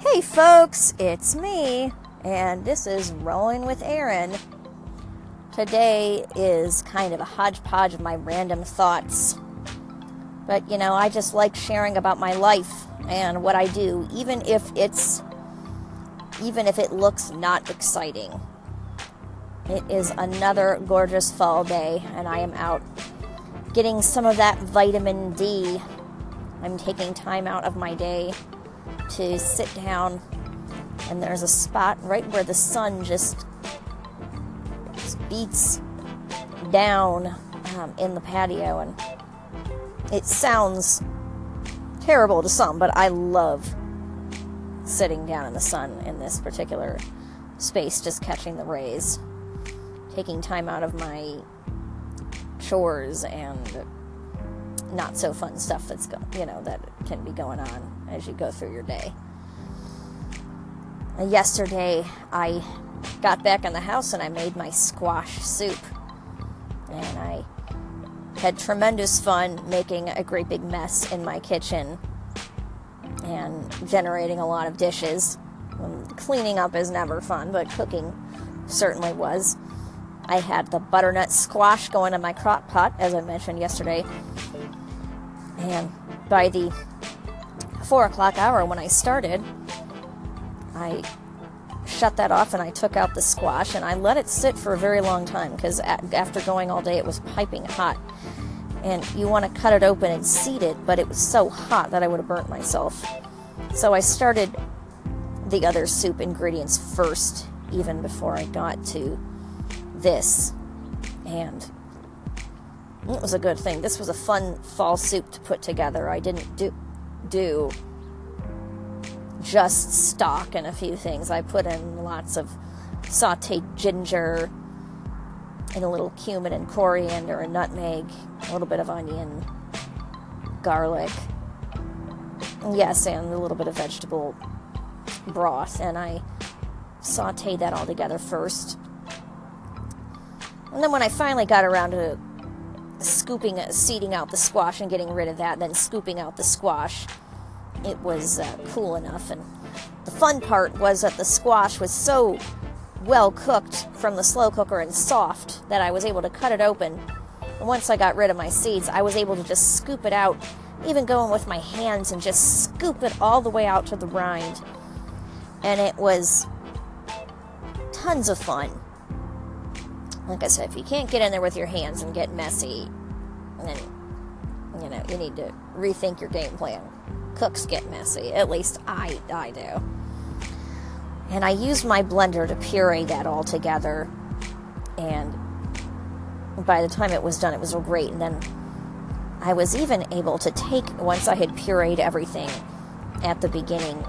Hey folks, it's me, and this is Rolling with Aaron. Today is kind of a hodgepodge of my random thoughts. But you know, I just like sharing about my life and what I do, even if it's even if it looks not exciting. It is another gorgeous fall day, and I am out getting some of that vitamin D. I'm taking time out of my day to sit down, and there's a spot right where the sun just, just beats down um, in the patio, and it sounds terrible to some, but I love sitting down in the sun in this particular space, just catching the rays, taking time out of my chores and not so fun stuff that's go, you know that can be going on as you go through your day. Uh, yesterday, I got back in the house and I made my squash soup, and I had tremendous fun making a great big mess in my kitchen and generating a lot of dishes. Um, cleaning up is never fun, but cooking certainly was. I had the butternut squash going in my crock pot, as I mentioned yesterday, and by the four o'clock hour when I started, I shut that off and I took out the squash and I let it sit for a very long time because after going all day, it was piping hot. And you want to cut it open and seed it, but it was so hot that I would have burnt myself. So I started the other soup ingredients first, even before I got to this. And it was a good thing. This was a fun fall soup to put together. I didn't do do just stock and a few things. I put in lots of sauteed ginger and a little cumin and coriander and nutmeg, a little bit of onion, garlic. Yes, and a little bit of vegetable broth. And I sauteed that all together first. And then when I finally got around to scooping, seeding out the squash and getting rid of that, then scooping out the squash. It was uh, cool enough. And the fun part was that the squash was so well cooked from the slow cooker and soft that I was able to cut it open. And once I got rid of my seeds, I was able to just scoop it out, even going with my hands and just scoop it all the way out to the rind. And it was tons of fun like I said, if you can't get in there with your hands and get messy, then you know you need to rethink your game plan. Cooks get messy. At least I I do. And I used my blender to puree that all together. And by the time it was done, it was great. And then I was even able to take, once I had pureed everything at the beginning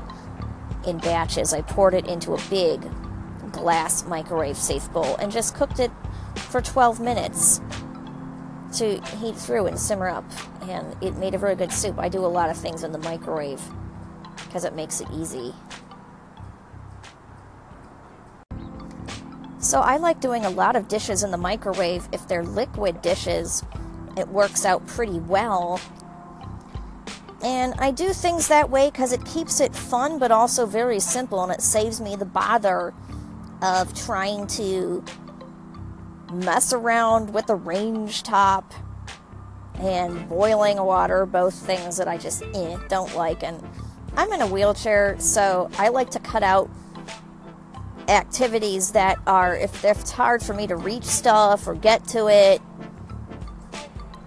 in batches, I poured it into a big glass microwave safe bowl and just cooked it for 12 minutes to heat through and simmer up. And it made a very good soup. I do a lot of things in the microwave because it makes it easy. So I like doing a lot of dishes in the microwave. If they're liquid dishes, it works out pretty well. And I do things that way because it keeps it fun but also very simple and it saves me the bother of trying to mess around with the range top and boiling water, both things that I just eh, don't like. And I'm in a wheelchair, so I like to cut out activities that are, if, if it's hard for me to reach stuff or get to it,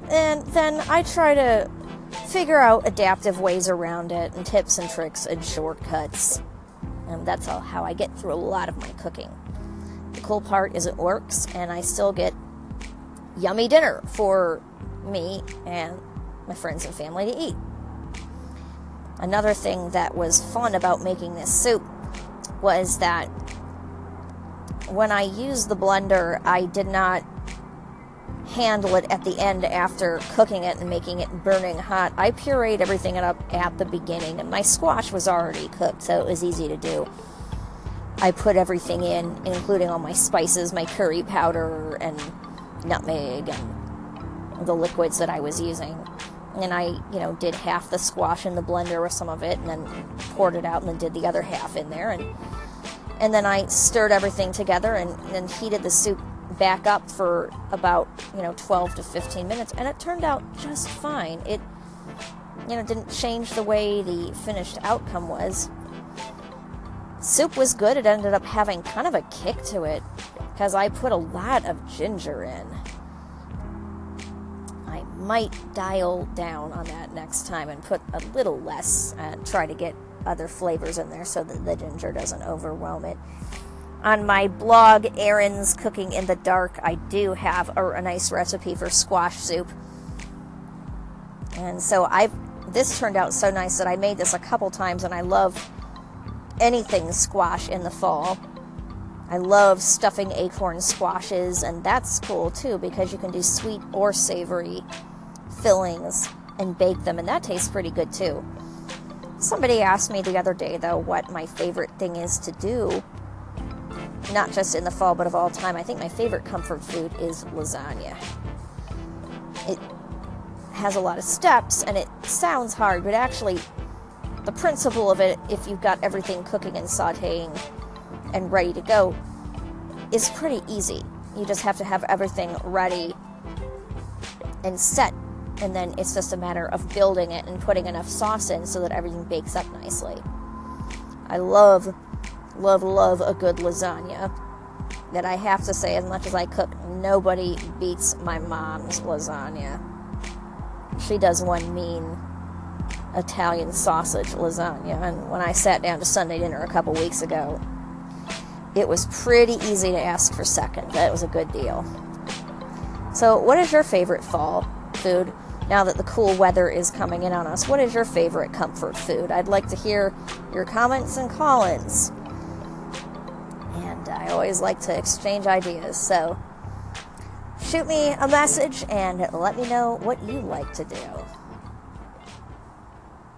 and then I try to figure out adaptive ways around it and tips and tricks and shortcuts. And that's all, how I get through a lot of my cooking. The cool part is it works, and I still get yummy dinner for me and my friends and family to eat. Another thing that was fun about making this soup was that when I used the blender, I did not handle it at the end after cooking it and making it burning hot. I pureed everything up at the beginning, and my squash was already cooked, so it was easy to do. I put everything in, including all my spices, my curry powder, and nutmeg, and the liquids that I was using. and I, you know, did half the squash in the blender with some of it, and then poured it out, and then did the other half in there, and and then I stirred everything together and, and heated the soup back up for about you know 12 to 15 minutes, and it turned out just fine. It you know didn't change the way the finished outcome was. Soup was good. It ended up having kind of a kick to it because I put a lot of ginger in I might dial down on that next time and put a little less and try to get other flavors in there so that the ginger doesn't overwhelm it. On my blog, Erin's Cooking in the Dark, I do have a, a nice recipe for squash soup. And so I've this turned out so nice that I made this a couple times and I love anything squash in the fall. I love stuffing acorn squashes, and that's cool too because you can do sweet or savory fillings and bake them, and that tastes pretty good too. Somebody asked me the other day, though, what my favorite thing is to do, not just in the fall, but of all time. I think my favorite comfort food is lasagna. It has a lot of steps and it sounds hard, but actually, the principle of it, if you've got everything cooking and sauteing and ready to go, is pretty easy. You just have to have everything ready and set and then it's just a matter of building it and putting enough sauce in so that everything bakes up nicely. I love, love, love a good lasagna. That I have to say, as much as I cook, nobody beats my mom's lasagna. She does one mean Italian sausage lasagna, and when I sat down to Sunday dinner a couple weeks ago, it was pretty easy to ask for second. That was a good deal. So, what is your favorite fall food? now that the cool weather is coming in on us. What is your favorite comfort food? I'd like to hear your comments and call ins. And I always like to exchange ideas. So shoot me a message and let me know what you like to do.